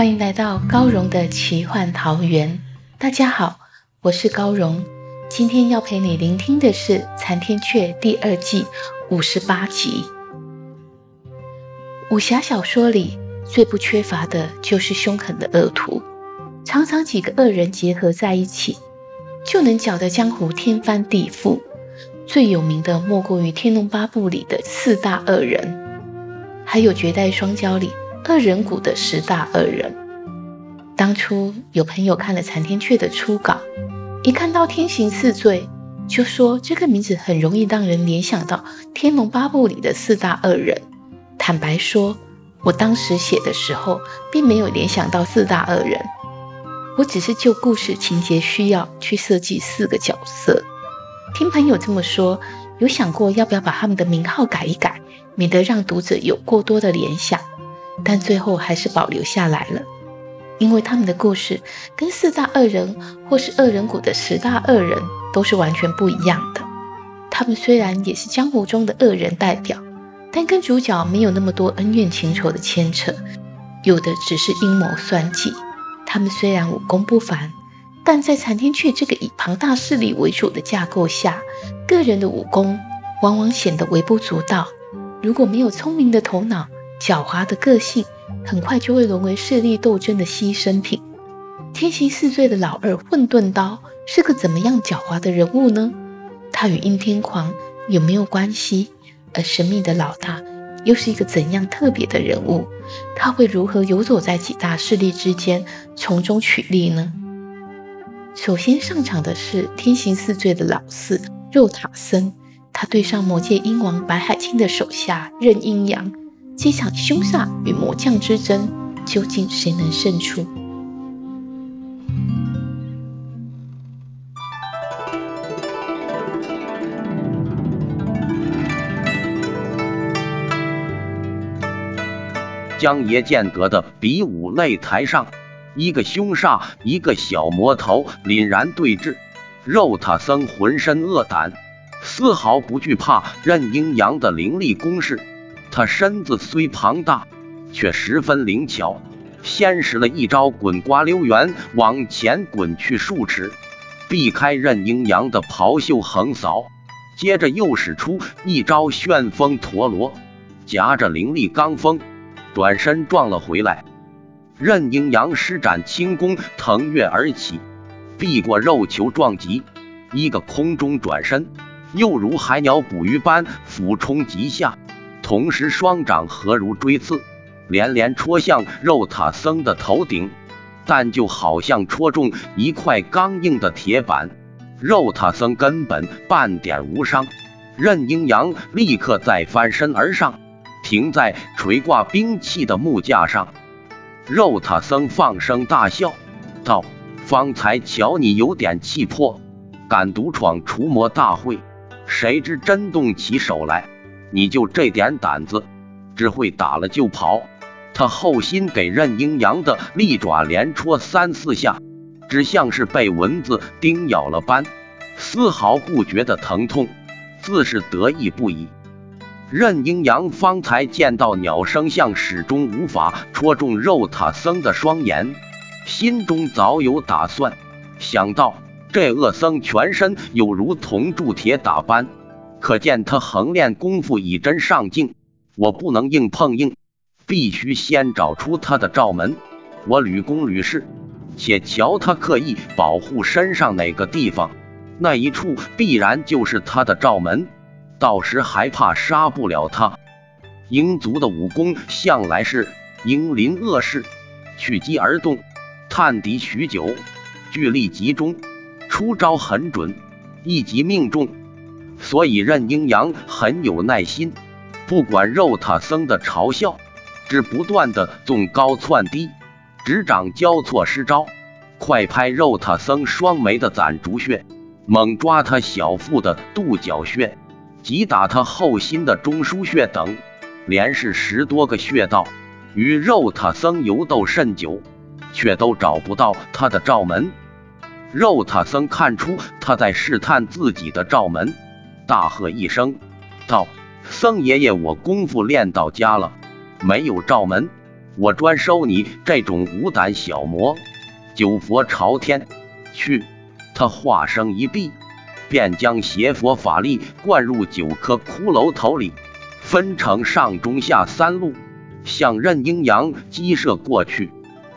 欢迎来到高荣的奇幻桃源。大家好，我是高荣。今天要陪你聆听的是《残天阙》第二季五十八集。武侠小说里最不缺乏的就是凶狠的恶徒，常常几个恶人结合在一起，就能搅得江湖天翻地覆。最有名的莫过于《天龙八部》里的四大恶人，还有《绝代双骄》里。恶人谷的十大恶人。当初有朋友看了残天阙的初稿，一看到天行四罪，就说这个名字很容易让人联想到《天龙八部》里的四大恶人。坦白说，我当时写的时候，并没有联想到四大恶人，我只是就故事情节需要去设计四个角色。听朋友这么说，有想过要不要把他们的名号改一改，免得让读者有过多的联想。但最后还是保留下来了，因为他们的故事跟四大恶人或是恶人谷的十大恶人都是完全不一样的。他们虽然也是江湖中的恶人代表，但跟主角没有那么多恩怨情仇的牵扯，有的只是阴谋算计。他们虽然武功不凡，但在残天阙这个以庞大势力为主的架构下，个人的武功往往显得微不足道。如果没有聪明的头脑，狡猾的个性，很快就会沦为势力斗争的牺牲品。天行四罪的老二混沌刀是个怎么样狡猾的人物呢？他与阴天狂有没有关系？而神秘的老大又是一个怎样特别的人物？他会如何游走在几大势力之间，从中取利呢？首先上场的是天行四罪的老四肉塔僧，他对上魔界鹰王白海清的手下任阴阳。这场凶煞与魔将之争，究竟谁能胜出？江爷剑阁的比武擂台上，一个凶煞，一个小魔头，凛然对峙。肉塔僧浑身恶胆，丝毫不惧怕任阴阳的凌厉攻势。他身子虽庞大，却十分灵巧，先使了一招滚瓜溜圆，往前滚去数尺，避开任阴阳的袍袖横扫；接着又使出一招旋风陀螺，夹着凌厉罡风，转身撞了回来。任阴阳施展轻功，腾跃而起，避过肉球撞击，一个空中转身，又如海鸟捕鱼般俯冲急下。同时，双掌合如锥刺，连连戳向肉塔僧的头顶，但就好像戳中一块刚硬的铁板，肉塔僧根本半点无伤。任阴阳立刻再翻身而上，停在垂挂兵器的木架上。肉塔僧放声大笑道：“方才瞧你有点气魄，敢独闯除魔大会，谁知真动起手来。”你就这点胆子，只会打了就跑。他后心给任阴阳的利爪连戳三四下，只像是被蚊子叮咬了般，丝毫不觉得疼痛，自是得意不已。任阴阳方才见到鸟生像始终无法戳中肉塔僧的双眼，心中早有打算，想到这恶僧全身有如铜铸铁打般。可见他横练功夫已真上劲，我不能硬碰硬，必须先找出他的罩门。我屡攻屡试，且瞧他刻意保护身上哪个地方，那一处必然就是他的罩门。到时还怕杀不了他？鹰族的武功向来是鹰临恶势，取机而动，探敌许久，聚力集中，出招很准，一击命中。所以任阴阳很有耐心，不管肉塔僧的嘲笑，只不断的纵高窜低，指掌交错施招，快拍肉塔僧双眉的攒竹穴，猛抓他小腹的肚角穴，击打他后心的中枢穴等，连试十多个穴道，与肉塔僧游斗甚久，却都找不到他的罩门。肉塔僧看出他在试探自己的罩门。大喝一声，道：“僧爷爷，我功夫练到家了，没有罩门，我专收你这种无胆小魔。”九佛朝天，去！他化声一闭，便将邪佛法力灌入九颗骷髅头里，分成上中下三路，向任阴阳击射过去。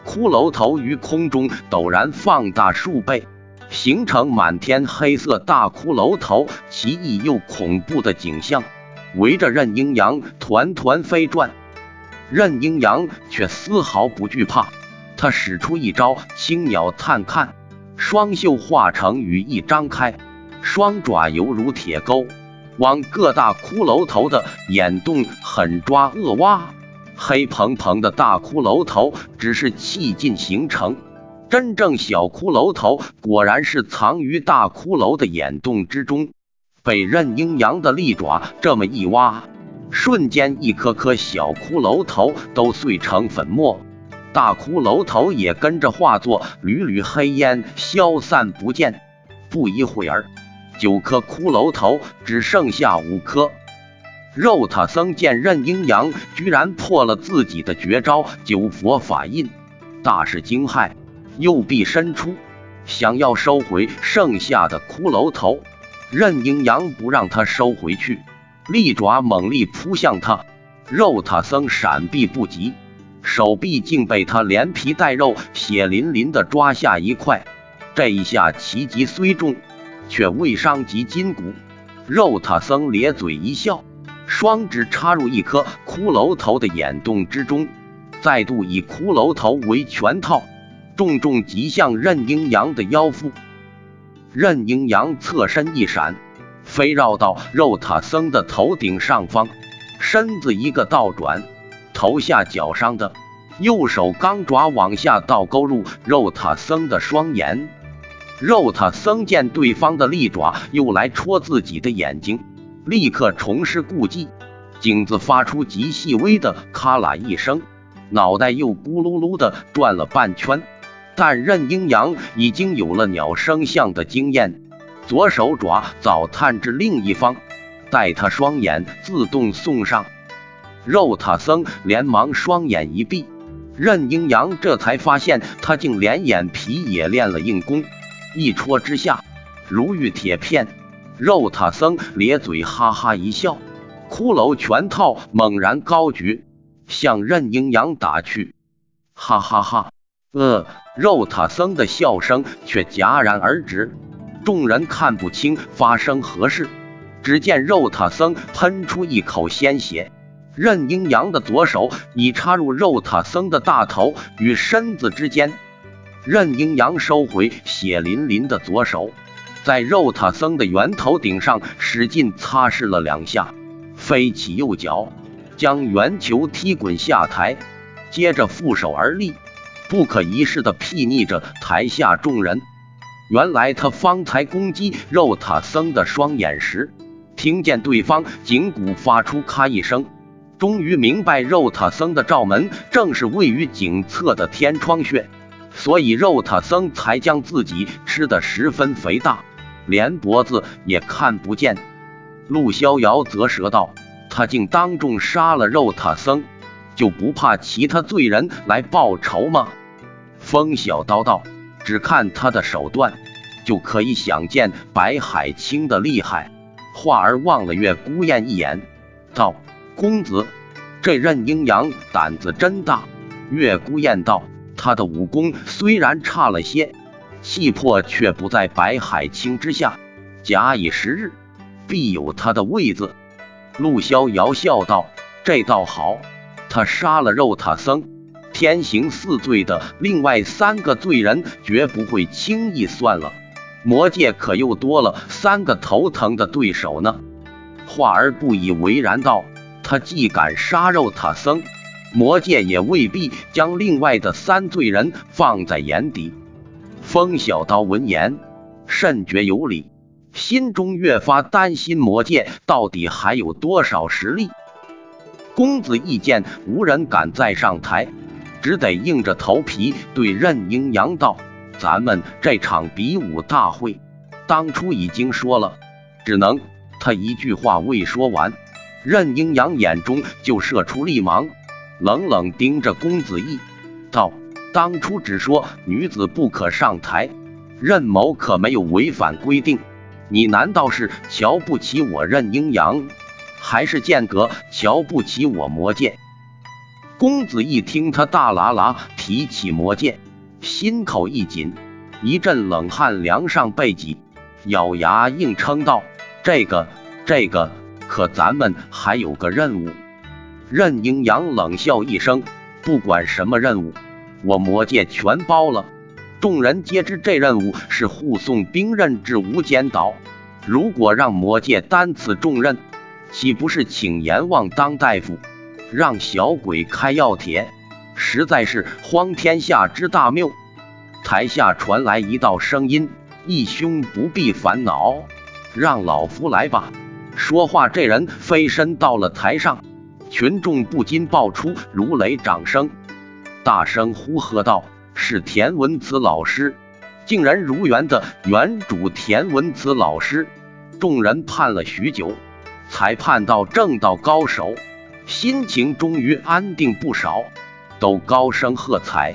骷髅头于空中陡然放大数倍。形成满天黑色大骷髅头，奇异又恐怖的景象，围着任阴阳团团飞转。任阴阳却丝毫不惧怕，他使出一招青鸟探看，双袖化成羽翼张开，双爪犹如铁钩，往各大骷髅头的眼洞狠抓恶挖。黑蓬蓬的大骷髅头只是气劲形成。真正小骷髅头果然是藏于大骷髅的眼洞之中，被任阴阳的利爪这么一挖，瞬间一颗颗小骷髅头都碎成粉末，大骷髅头也跟着化作缕缕黑烟消散不见。不一会儿，九颗骷髅头只剩下五颗。肉塔僧见任阴阳居然破了自己的绝招九佛法印，大是惊骇。右臂伸出，想要收回剩下的骷髅头，任阴阳不让他收回去，利爪猛力扑向他，肉塔僧闪避不及，手臂竟被他连皮带肉、血淋淋的抓下一块。这一下奇击虽重，却未伤及筋骨。肉塔僧咧嘴一笑，双指插入一颗骷髅头的眼洞之中，再度以骷髅头为拳套。重重击向任阴阳的腰腹，任阴阳侧身一闪，飞绕到肉塔僧的头顶上方，身子一个倒转，头下脚上的右手钢爪往下倒勾入肉塔僧的双眼。肉塔僧见对方的利爪又来戳自己的眼睛，立刻重施故技，颈子发出极细微的咔啦一声，脑袋又咕噜噜的转了半圈。但任阴阳已经有了鸟生相的经验，左手爪早探至另一方，待他双眼自动送上。肉塔僧连忙双眼一闭，任阴阳这才发现他竟连眼皮也练了硬功，一戳之下如遇铁片。肉塔僧咧嘴哈哈一笑，骷髅拳套猛然高举，向任阴阳打去。哈哈哈，呃。肉塔僧的笑声却戛然而止，众人看不清发生何事。只见肉塔僧喷出一口鲜血，任阴阳的左手已插入肉塔僧的大头与身子之间。任阴阳收回血淋淋的左手，在肉塔僧的圆头顶上使劲擦拭了两下，飞起右脚，将圆球踢滚下台，接着负手而立。不可一世的睥睨着台下众人。原来他方才攻击肉塔僧的双眼时，听见对方颈骨发出咔一声，终于明白肉塔僧的罩门正是位于颈侧的天窗穴，所以肉塔僧才将自己吃得十分肥大，连脖子也看不见。陆逍遥则舌道：“他竟当众杀了肉塔僧，就不怕其他罪人来报仇吗？”风小刀道：“只看他的手段，就可以想见白海清的厉害。”话儿望了月孤雁一眼，道：“公子，这任阴阳胆子真大。”月孤雁道：“他的武功虽然差了些，气魄却不在白海清之下。假以时日，必有他的位子。”陆逍遥笑道：“这倒好，他杀了肉塔僧。”天行四罪的另外三个罪人绝不会轻易算了。魔界可又多了三个头疼的对手呢。华儿不以为然道：“他既敢杀肉塔僧，魔界也未必将另外的三罪人放在眼底。”风小刀闻言，甚觉有理，心中越发担心魔界到底还有多少实力。公子义见无人敢再上台，只得硬着头皮对任英阳道。咱们这场比武大会，当初已经说了，只能他一句话未说完，任英阳眼中就射出厉芒，冷冷盯着公子义道：“当初只说女子不可上台，任某可没有违反规定。你难道是瞧不起我任英阳，还是剑阁瞧不起我魔剑？”公子一听他大喇喇提起魔剑。心口一紧，一阵冷汗凉上背脊，咬牙硬撑道：“这个，这个，可咱们还有个任务。”任英阳冷笑一声：“不管什么任务，我魔界全包了。”众人皆知这任务是护送兵刃至无间岛，如果让魔界担此重任，岂不是请阎王当大夫，让小鬼开药帖？实在是荒天下之大谬。台下传来一道声音：“义兄不必烦恼，让老夫来吧。”说话这人飞身到了台上，群众不禁爆出如雷掌声，大声呼喝道：“是田文慈老师，竟然如缘的原主田文慈老师！”众人盼了许久，才盼到正道高手，心情终于安定不少。都高声喝彩。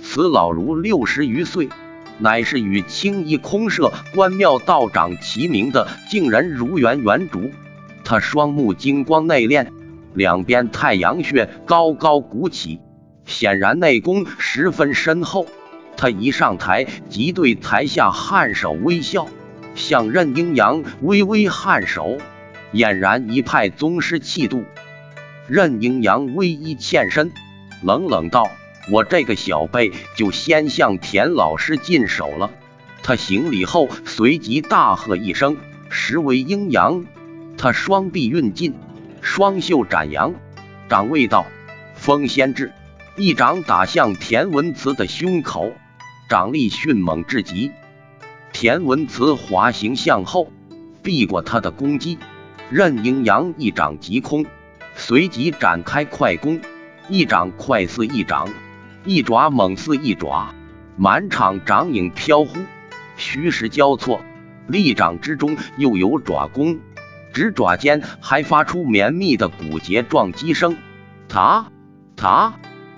此老如六十余岁，乃是与青衣空舍关庙道长齐名的净人如元元主。他双目金光内敛，两边太阳穴高高鼓起，显然内功十分深厚。他一上台即对台下颔首微笑，向任英阳微微颔首，俨然一派宗师气度。任阴阳微一欠身。冷冷道：“我这个小辈就先向田老师进手了。”他行礼后，随即大喝一声：“实为阴阳！”他双臂运劲，双袖展扬，掌位道：“风先至！”一掌打向田文慈的胸口，掌力迅猛至极。田文慈滑行向后，避过他的攻击。任阴阳一掌击空，随即展开快攻。一掌快似一掌，一爪猛似一爪，满场掌影飘忽，虚实交错，利掌之中又有爪功，指爪间还发出绵密的骨节撞击声，塔塔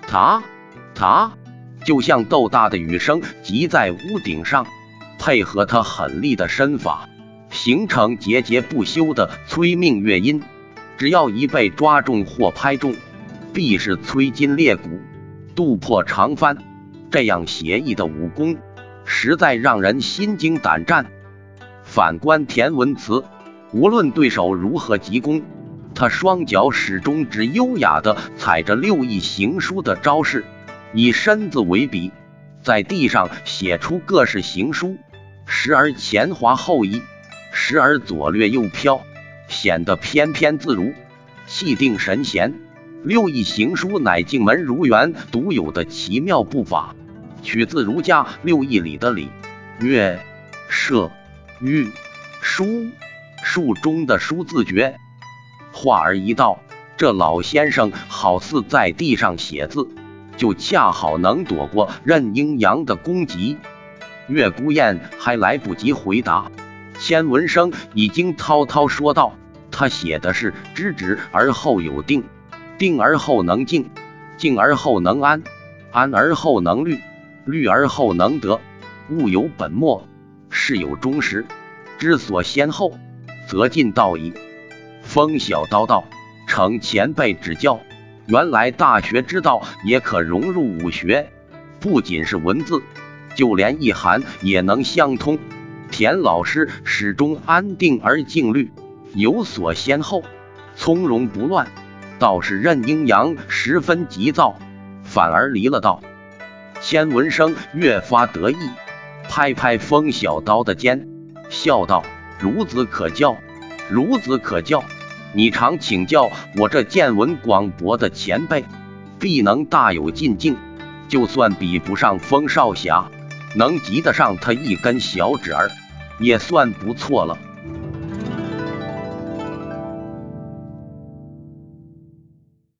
塔塔，就像豆大的雨声击在屋顶上，配合他狠厉的身法，形成节节不休的催命乐音。只要一被抓中或拍中。必是摧筋裂骨、渡破长帆，这样邪异的武功，实在让人心惊胆战。反观田文慈，无论对手如何急攻，他双脚始终只优雅地踩着六艺行书的招式，以身子为笔，在地上写出各式行书，时而前滑后移，时而左掠右飘，显得翩翩自如，气定神闲。六艺行书乃净门如元独有的奇妙步法，取自儒家六艺里的礼、乐、射、御、书术中的书字诀。话儿一到，这老先生好似在地上写字，就恰好能躲过任英阳的攻击。月孤雁还来不及回答，千文生已经滔滔说道：“他写的是知止而后有定。”定而后能静，静而后能安，安而后能虑，虑而后能得。物有本末，事有终始，知所先后，则近道矣。风小刀道，承前辈指教，原来大学之道也可融入武学，不仅是文字，就连意涵也能相通。田老师始终安定而静虑，有所先后，从容不乱。倒是任英阳十分急躁，反而离了道。千文生越发得意，拍拍风小刀的肩，笑道：“孺子可教，孺子可教。你常请教我这见闻广博的前辈，必能大有进境。就算比不上风少侠，能及得上他一根小指儿，也算不错了。”